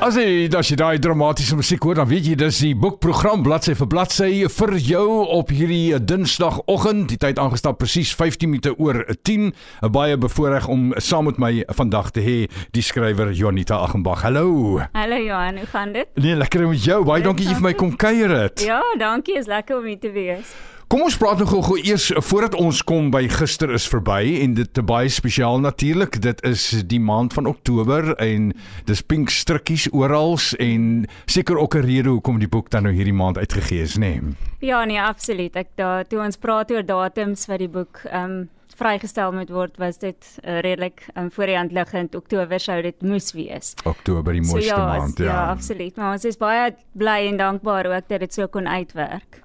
As jy as jy daai dramatiese musiek hoor, dan weet jy dis die boekprogram bladsy vir bladsy vir jou op hierdie Dinsdagoggend. Die tyd aangestap presies 15 minute oor 10. 'n Baie bevoorreg om saam met my vandag te hê die skrywer Jonita Agembag. Hallo. Hallo Johan, hoe gaan dit? Nee, lekker met jou. Baie dankie jy vir my kom kuier het. Ja, dankie, is lekker om hier te wees. Kom ons praat nog gou eers voordat ons kom by gister is verby en dit te baie spesiaal natuurlik. Dit is die maand van Oktober en dis pink strikkies oral en seker ook 'n rede hoekom die boek dan nou hierdie maand uitgegee is, nê? Nee. Ja, nee, absoluut. Ek daar toe ons praat oor datums wat die boek ehm um, vrygestel moet word, was dit uh, redelik um, voor die hand liggend. Oktober sou dit moes wees. Oktober die mooiste so, ja, maand, ja. Ja, absoluut. Maar ons is baie bly en dankbaar ook dat dit so kon uitwerk.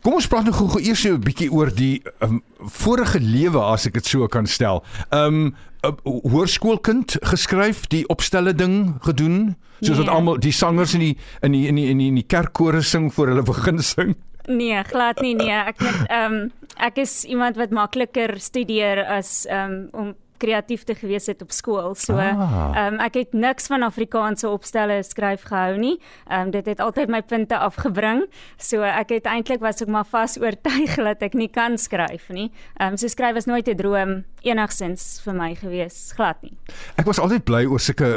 Kom ons praat nou gou eers 'n bietjie oor die um, vorige lewe as ek dit so kan stel. Um 'n hoërskoolkind geskryf, die opstelle ding gedoen, soos wat nee. almal die sangers in die in die in die in die, die kerkkore sing voor hulle begin sing. Nee, glad nie nee. Ek net ehm um, ek is iemand wat makliker studeer as ehm um, om kreatief te gewees het op skool. So ehm ah. um, ek het niks van Afrikaanse opstelle skryf gehou nie. Ehm um, dit het altyd my punte afgebring. So ek het eintlik was ek maar vas oortuig dat ek nie kan skryf nie. Ehm um, so skryf was nooit 'n droom enigsins vir my gewees, glad nie. Ek was altyd bly oor sulke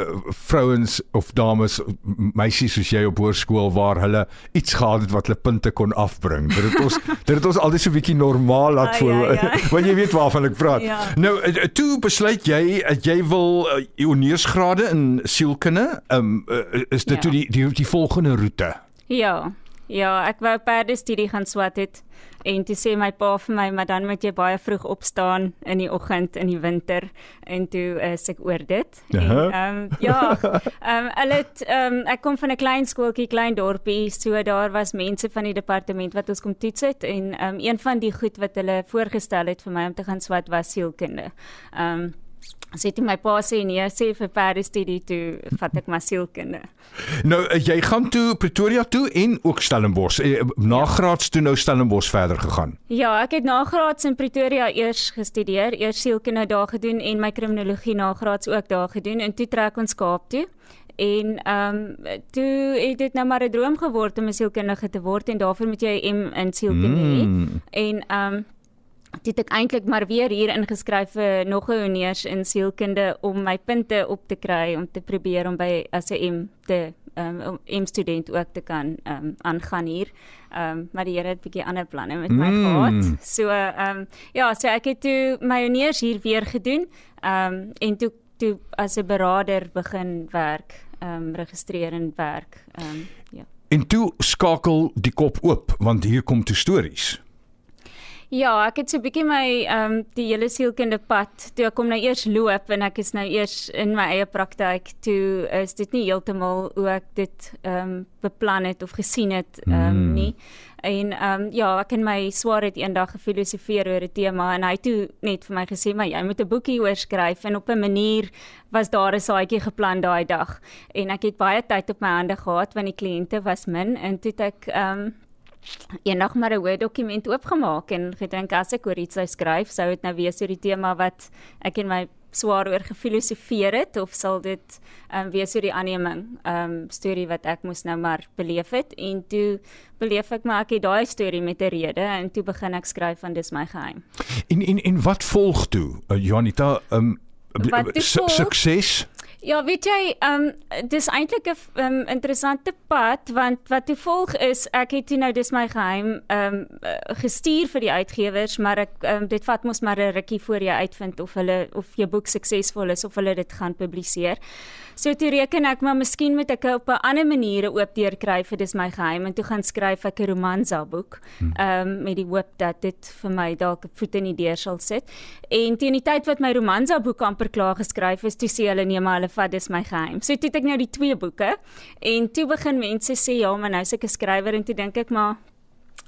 vrouens of dames, meisies soos jy op hoërskool waar hulle iets gehad het wat hulle punte kon afbring. Dit het ons dit het ons altyd so 'n bietjie normaal laat ah, voel. Ja, ja. Want jy weet waarvan ek praat. Ja. Nou eh, toe besluit jy jy wil uh, eh, honeursgrade in sielkunde, um, uh, is dit ja. toe die, die die volgende roete? Ja. Ja, ek wou perdestudie gaan swat het en toe sê my pa vir my, maar dan moet jy baie vroeg opstaan in die oggend in die winter en toe is ek oor dit. Ehm um, ja, ehm um, hulle het ehm um, ek kom van 'n klein skooltjie, klein dorpie, so daar was mense van die departement wat ons kom toets het en ehm um, een van die goed wat hulle voorgestel het vir my om te gaan swat was sielkunde. Ehm um, sê dit my pa sê nee, sê vir perdestudie toe vat ek my sielkunde. Nou eh, jy gaan toe Pretoria toe en ook Stellenbosch. Eh, nagraads toe nou Stellenbosch verder gegaan. Ja, ek het nagraads in Pretoria eers gestudeer, eers sielkunde daar gedoen en my kriminologie nagraads ook daar gedoen en toe trek ons Kaap toe. En ehm um, toe het dit nou maar 'n droom geword om 'n sielkundige te word en daarvoor moet jy 'n M in sielkunde hê. Mm. En ehm um, het ek eintlik maar weer hier ingeskryf vir nog 'n honeurs in sielkunde om my punte op te kry om te probeer om by as 'n M te um, M student ook te kan um, aangaan hier. Ehm um, maar die Here het 'n bietjie ander planne met my mm. gehad. So ehm um, ja, so ek het toe my honeurs hier weer gedoen. Ehm um, en toe toe as 'n beraader begin werk, ehm um, registreer en werk. Ehm um, ja. En toe skakel die kop oop want hier kom toe stories. Ja, ek het so 'n bietjie my ehm um, die hele sielkunde pad. Toe ek kom nou eers loop en ek is nou eers in my eie praktyk. Toe is dit nie heeltemal hoe ek dit ehm um, beplan het of gesien het ehm um, mm. nie. En ehm um, ja, ek en my swaar het eendag gefilosofeer oor 'n tema en hy toe net vir my gesê, "Maar jy moet 'n boekie oor skryf." En op 'n manier was daar 'n saadjie geplant daai dag. En ek het baie tyd op my hande gehad want die kliënte was min en toe het ek ehm um, eendag maar 'n Word dokument oopgemaak en gedink as ek oor iets sou skryf, sou dit nou wees oor die tema wat ek en my swaar oor gefilosofeer het of sal dit um, wees oor die aanneming ehm um, storie wat ek moes nou maar beleef het en toe beleef ek maar ek het daai storie met 'n rede en toe begin ek skryf van dis my geheim. En en en wat volg toe? Uh, Janita ehm um, sukses? Ja, weet jy, ehm um, dis eintlik 'n um, interessante pad want wat toe volg is ek het toe nou dis my geheim ehm um, gestuur vir die uitgewers, maar ek um, dit vat mos maar 'n rukkie voor jy uitvind of hulle of jou boek suksesvol is of hulle dit gaan publiseer. So toe reken ek maar miskien moet ek op 'n ander manier oop deur kry vir dis my geheim en toe gaan skryf ek 'n romansa boek. Hmm. Ehm um, met die hoop dat dit vir my dalk 'n voet in die deur sal sit. En teen die tyd wat my romansa boek amper klaar geskryf is, toe sê hulle nee maar hulle vat dis my geheim. So toe het ek nou die twee boeke en toe begin mense sê ja, maar nou is ek 'n skrywer en toe dink ek maar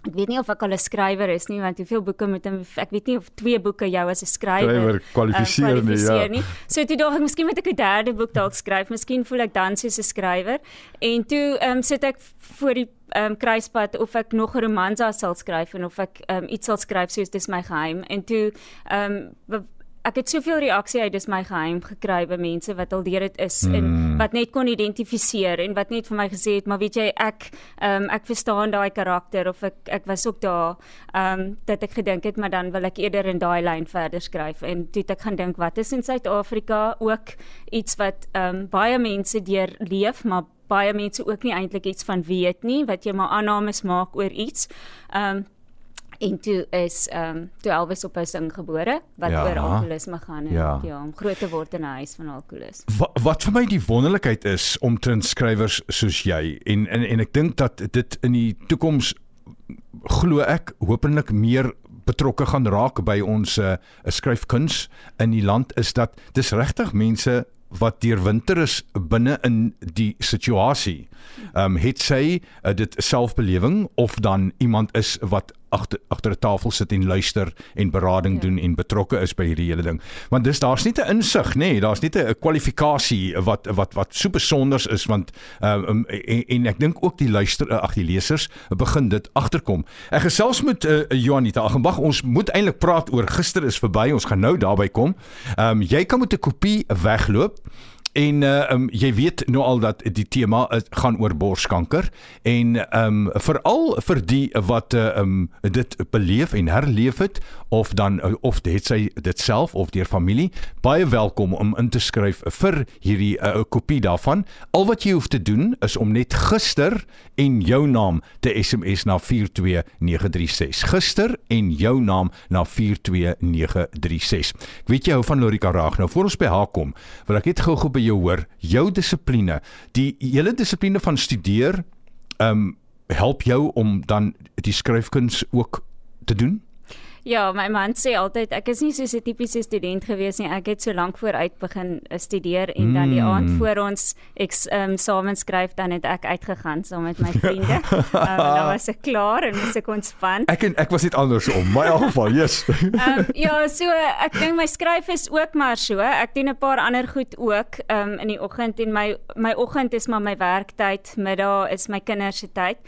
Ek weet nie of ek al 'n skrywer is nie want hoeveel boeke moet ek weet nie of twee boeke jou as 'n skrywer kwalifiseer um, nie ja. Nie. So toe dink ek miskien moet ek 'n derde boek dalk skryf. Miskien voel ek dan soos 'n skrywer. En toe ehm um, sit ek voor die ehm um, kruispunt of ek nog 'n romansa sal skryf en of ek ehm um, iets sal skryf soos dis my geheim. En toe ehm um, ek het soveel reaksie uit dis my geheim gekry by mense wat al deur dit is mm. en wat net kon identifiseer en wat net vir my gesê het maar weet jy ek um, ek verstaan daai karakter of ek ek was ook daar ehm um, dat ek gedink het maar dan wil ek eerder in daai lyn verder skryf en toe ek gaan dink wat is in Suid-Afrika ook iets wat ehm um, baie mense deur leef maar baie mense ook nie eintlik iets van weet nie wat jy maar aannames maak oor iets. Ehm um, en toe is ehm um, toe Elvis op 'n sing gebore wat ja, oor alkoholisme gaan en ja, ja om groot te word in 'n huis van alkoholis. Wat, wat vir my die wonderlikheid is om te skrywers soos jy en en en ek dink dat dit in die toekoms glo ek hopelik meer betrokke gaan raak by ons uh, skryfkuns in die land is dat dis regtig mense wat deur winter is binne in die situasie. Ehm um, het sy uh, dit selfbelewing of dan iemand is wat agter agter 'n tafel sit en luister en berading ja. doen en betrokke is by hierdie hele ding. Want dis daar's nie 'n insig nê, nee, daar's nie 'n kwalifikasie wat wat wat so besonders is want ehm um, en, en ek dink ook die luister ag die lesers begin dit agterkom. Ek gesels met uh, Johanita Agembag. Ons moet eintlik praat oor gister is verby. Ons gaan nou daarby kom. Ehm um, jy kan met 'n kopie wegloop. En uh um, jy weet nou al dat die tema uh, gaan oor borskanker en um veral vir die wat uh, um dit beleef en herleef het of dan uh, of dit sy dit self of deur familie baie welkom om in te skryf vir hierdie 'n uh, kopie daarvan. Al wat jy hoef te doen is om net gister en jou naam te SMS na 42936. Gister en jou naam na 42936. Ek weet jy hou van Lorika Raag. Nou voor ons by haar kom, wil ek net gou-gou by jou hoor, jou dissipline, die hele dissipline van studeer, ehm um, help jou om dan die skryfkuns ook te doen? Ja, my man sê altyd ek is nie so 'n tipiese student gewees nie. Ek het so lank vooruit begin eh, studeer en dan die aand mm. voor ons ek ehm um, saam skryf dan het ek uitgegaan saam met my vriende. Um, dan was ek klaar en moes ek ontspan. Ek en ek was net andersom. My geval, yes. Ehm um, ja, so ek dink my skryf is ook maar so. Ek doen 'n paar ander goed ook ehm um, in die oggend en my my oggend is maar my werktyd, middag is my kinders se tyd.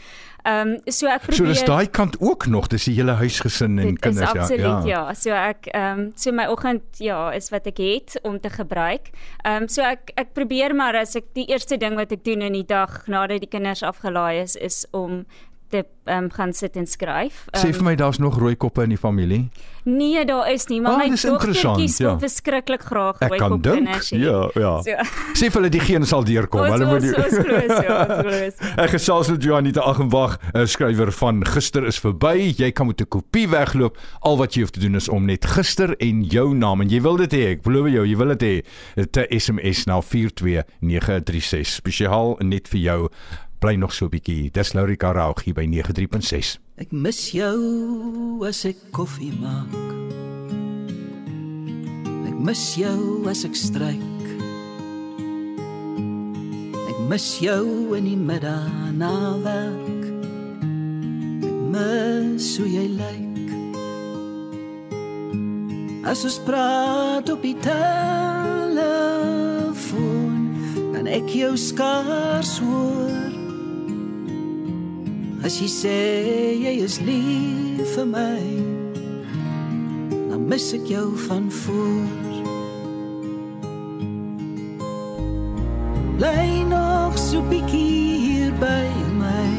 Ehm um, so ek probeer So dis daai kant ook nog, dis die hele huisgesin en kinders ja. Absoluut ja. ja. So ek ehm um, so my oggend ja, is wat ek het om te gebruik. Ehm um, so ek ek probeer maar as ek die eerste ding wat ek doen in die dag nadat die kinders afgelaai is is om te um, gaan sit en skryf. Um, Sê vir my daar's nog rooi koppe in die familie? Nee, daar is nie, maar oh, my dogtertjies ja. wil verskriklik graag rooi koppe hê. Ja, ja. So. Sê vir hulle diegene sal deurkom. Hulle moet so glo, ja, glo. Ek gesels met Joanita Aghenwag, 'n skrywer van Gister is verby. Jy kan met 'n kopie wegloop. Al wat jy hoef te doen is om net gister en jou naam en jy wil dit hê. Ek belowe jou, jy wil dit hê. 'n SMS na 42936 spesiaal net vir jou bly nog so 'n bietjie. Dis Laurika Raug hier by 93.6. Ek mis jou as ek koffie maak. Ek mis jou as ek stryk. Ek mis jou in die middag na werk. Ek mis hoe jy lyk. As ons praat op die telefoon, dan ek jou skaars hoor. As jy sê jy is lief vir my, dan mis ek jou van voor. Lei nog so bietjie hier by my.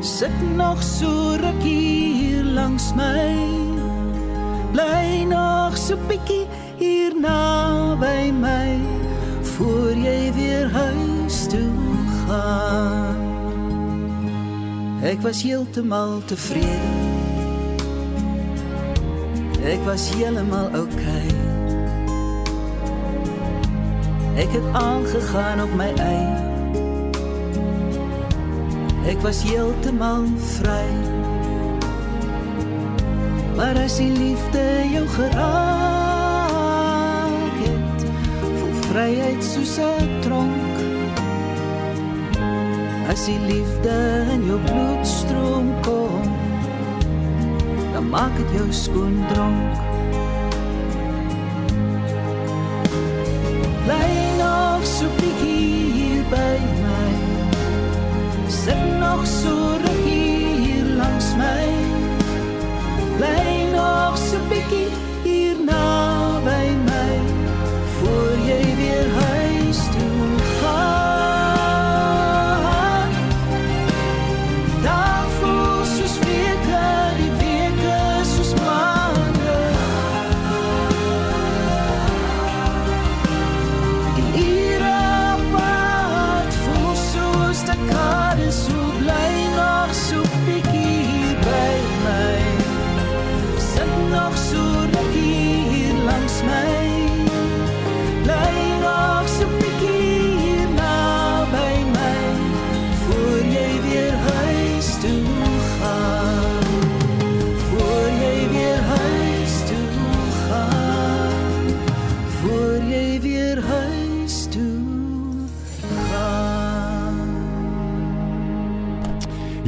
Sit nog so rukkie hier langs my. Bly nog so bietjie hier naby my voor jy weer huis toe gaan. Ek was heeltemal tevrede. Ek was heeltemal oukei. Okay. Ek het aangegaan op my eie. Ek was heeltemal vry. Maar as die liefde jou geraak het, voel vryheid soos 'n tronk. As die liefde in jou bloed stroom kom Dan maak het jou skoon dronk. Bly nog so piekie hier by my. Sit nog so rukkie hier langs my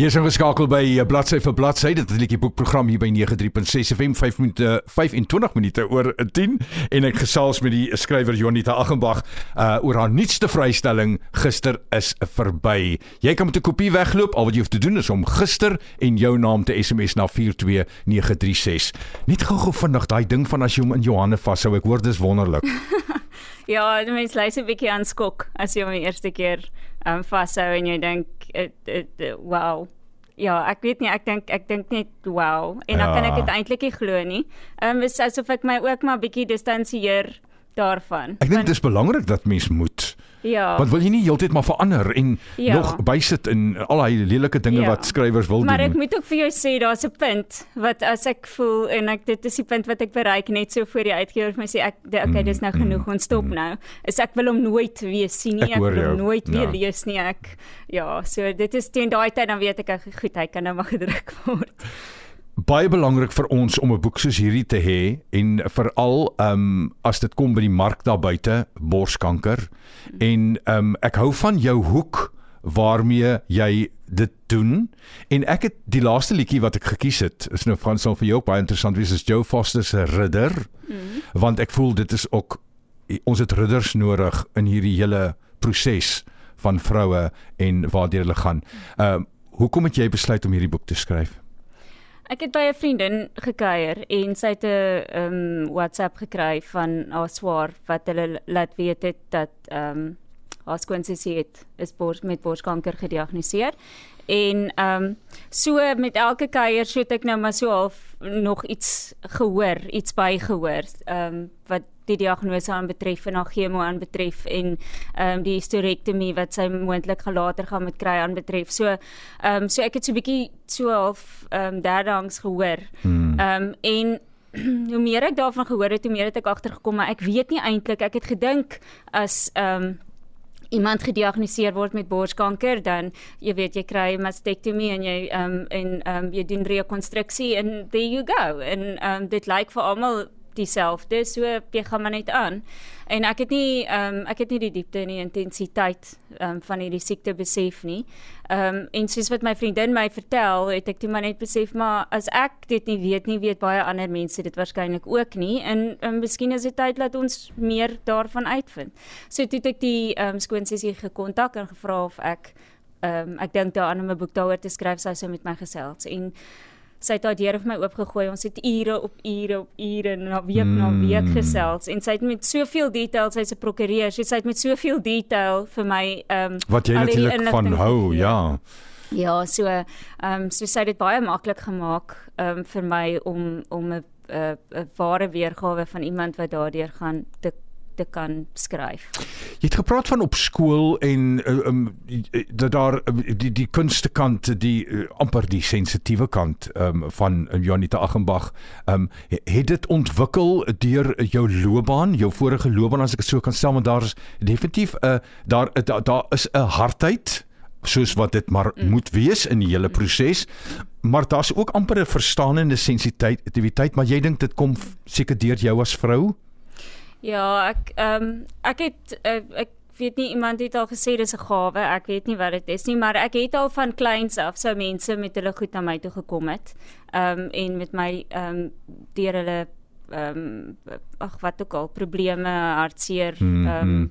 Jy is ingeskakel by eh, bladsy vir bladsy. Dit is 'n liedjie boekprogram hier by 93.6 FM 5 minute 25 minute oor 10 en ek gesels met die skrywer Jonita Aggenbach uh oor haar nuutste vrystelling Gister is verby. Jy kan met 'n kopie wegloop. Al wat jy hoef te doen is om gister en jou naam te SMS na 42936. Net gou-gou vinnig daai ding van as jy hom in jou hande vashou. Ek hoor dis wonderlik. Ja, mens lei so 'n bietjie aan skok as jy hom die eerste keer um, vashou en jy dink dit dit wow. Ja, ek weet nie, ek dink ek dink net wow en dan Ja. kan ek dit eintlik nie glo nie. Um, is asof ek my ook maar bietjie distansieer daarvan. Ek dink dis belangrik dat mens moet. Ja. Want wil jy nie heeltyd maar verander en Ja. nog bysit in al daai lelike dinge Ja. wat skrywers wil Maar doen. ek moet ook vir jou sê daar's 'n punt wat as ek voel en ek dit is die punt wat ek bereik net so voor die uitgewer vir my sê ek okay dis nou genoeg ons stop nou. Is ek wil hom nooit weer sien nie. Ek Ek, wil hom nooit weer Ja. lees nie. Ek ja, so dit is teen daai tyd dan weet ek ek goed hy kan nou maar gedruk word. Baie belangrik vir ons om 'n boek soos hierdie te hê en veral ehm um, as dit kom by die mark daar buite borskanker en ehm um, ek hou van jou hoek waarmee jy dit doen en ek het die laaste liedjie wat ek gekies het is nou van sal vir jou ook baie interessant wees is Joe Foster se Ridder mm. want ek voel dit is ook ons het ridders nodig in hierdie hele proses van vroue en waartoe hulle gaan. Ehm um, hoekom het jy besluit om hierdie boek te skryf? Ek het by 'n vriendin gekuier en sy het 'n um, WhatsApp gekry van haar swaar wat hulle laat weet het dat ehm um, haar skoonsussie het is bors met borskanker gediagnoseer. En ehm um, so met elke kuier so het ek nou maar so half nog iets gehoor, iets bygehoor, ehm um, wat die diagnose aan betref en haar chemo aan betref en ehm um, die hysterektomie wat sy moontlik later gaan met kry aan betref. So ehm um, so ek het so 'n bietjie so half ehm um, derdangs gehoor. Hmm. Ehm um, en hoe meer ek daarvan gehoor het, hoe meer het ek agtergekom maar ek weet nie eintlik ek het gedink as ehm um, iemand gediagnoseer word met borskanker dan jy weet jy kry mastektomie en jy ehm um, en ehm um, jy doen rekonstruksie en there you go en ehm um, dit lyk vir almal dieselfde so jy gaan maar net aan en ek het nie ehm um, ek het nie die diepte en die intensiteit ehm um, van hierdie siekte besef nie. Ehm um, en soos wat my vriendin my vertel, het ek toe maar net besef maar as ek dit nie weet nie, weet baie ander mense dit waarskynlik ook nie en um, miskien is dit tyd dat ons meer daarvan uitvind. So toe het ek die ehm um, skoonsussie gekontak en gevra of ek ehm um, ek dink daaraan om 'n boek daaroor te skryf, sy sou met my gesels en sy het haar deur vir my oopgegooi. Ons het ure op ure op ure na week mm. na week gesels en sy het met soveel detail, sy's 'n prokureur, sy het met soveel detail vir my ehm um, Wat jy natuurlik van hou, gegee. ja. Ja, so ehm um, so sy het dit baie maklik gemaak ehm um, vir my om om 'n 'n 'n ware weergawe van iemand wat daardeur gaan te te kan skryf. Jy het gepraat van op skool en uh, um, dat daar uh, die die kunste kant, die uh, amper die sensitiewe kant um, van uh, Janita Aggenbach, um, het dit ontwikkel deur jou loopbaan, jou vorige loopbaan as ek dit so kan stel, want daar is definitief 'n uh, daar daar daar is 'n hardheid soos wat dit maar mm. moet wees in die hele proses. Maar daar's ook amper 'n verstaanende sensitiwiteit, maar jy dink dit kom seker deur jou as vrou? Ja, ek ehm um, ek het uh, ek weet nie iemand het al gesê dis 'n gawe. Ek weet nie wat dit is nie, maar ek het al van kleins af sou mense met hulle goed na my toe gekom het. Ehm um, en met my ehm um, deur hulle ehm um, ag wat ook al probleme, hartseer ehm um, ehm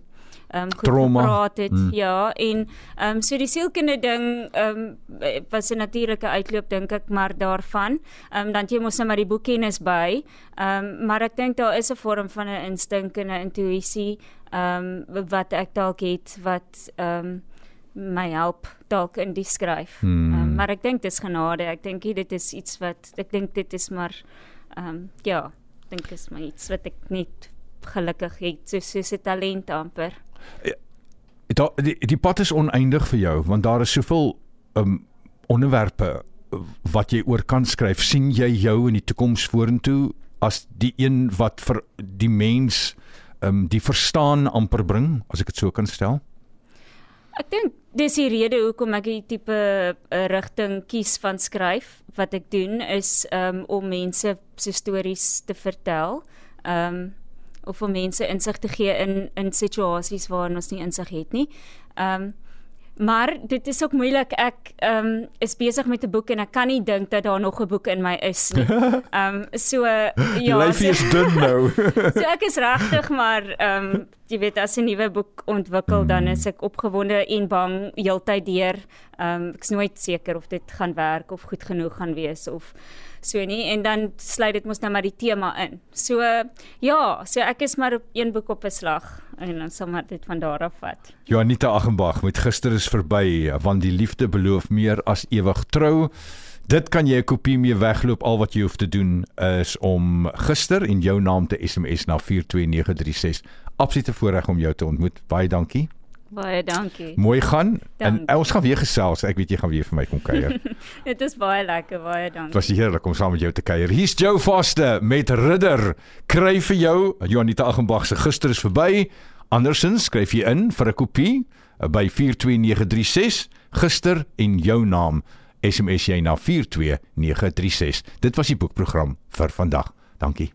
um, goed Trauma. gepraat het. Mm. Ja, en ehm um, so die sielkunde ding ehm um, was 'n natuurlike uitloop dink ek maar daarvan. Ehm um, dan jy mos nou maar die boekkennis by. Ehm um, maar ek dink daar is 'n vorm van 'n instink en 'n intuïsie ehm um, wat ek dalk het wat ehm um, my help dalk in die skryf. Hmm. Um, maar ek dink dis genade. Ek dink dit is iets wat ek dink dit is maar ehm um, ja, dink is maar iets wat ek net gelukkig het so soos 'n talent amper. Da, die die pad is oneindig vir jou want daar is soveel um onderwerpe uh, wat jy oor kan skryf. sien jy jou in die toekoms vorentoe as die een wat vir die mens um die verstaan amper bring, as ek dit so kan stel? Ek dink dis die rede hoekom ek die tipe uh, rigting kies van skryf wat ek doen is um, om mense se stories te vertel. Um of om mense insig te gee in in situasies waarin ons nie insig het nie. Um Maar dit is ook moeilik. Ek ehm um, is besig met 'n boek en ek kan nie dink dat daar nog 'n boek in my is nie. Ehm um, so ja. Die lyfie is dun nou. so ek is regtig maar ehm um, jy weet as 'n nuwe boek ontwikkel dan is ek opgewonde en bang heeltyd deur. Ehm um, ek's nooit seker of dit gaan werk of goed genoeg gaan wees of so nie en dan sluit dit mos nou maar die tema in. So ja, so ek is maar op een boek op 'n slag en dan sal maar dit van daar af vat. Joanita Aghenbach met gister is verby want die liefde beloof meer as ewig trou. Dit kan jy 'n kopie mee wegloop. Al wat jy hoef te doen is om gister en jou naam te SMS na 42936. Absolute voorreg om jou te ontmoet. Baie dankie. Baie dankie. Mooi gaan. Dankie. En ons gaan weer gesels. Ek weet jy gaan weer vir my kom kuier. Dit is baie lekker, baie Dit dankie. was heerlik om saam met jou te kuier. Hier's Joe Vaste met Ridder. Kry vir jou Joanita Aghenbach se gister is verby. Andersins skryf jy in vir 'n kopie uh, by 42936 gister en jou naam SMS jy na 42936. Dit was die boekprogram vir vandag. Dankie.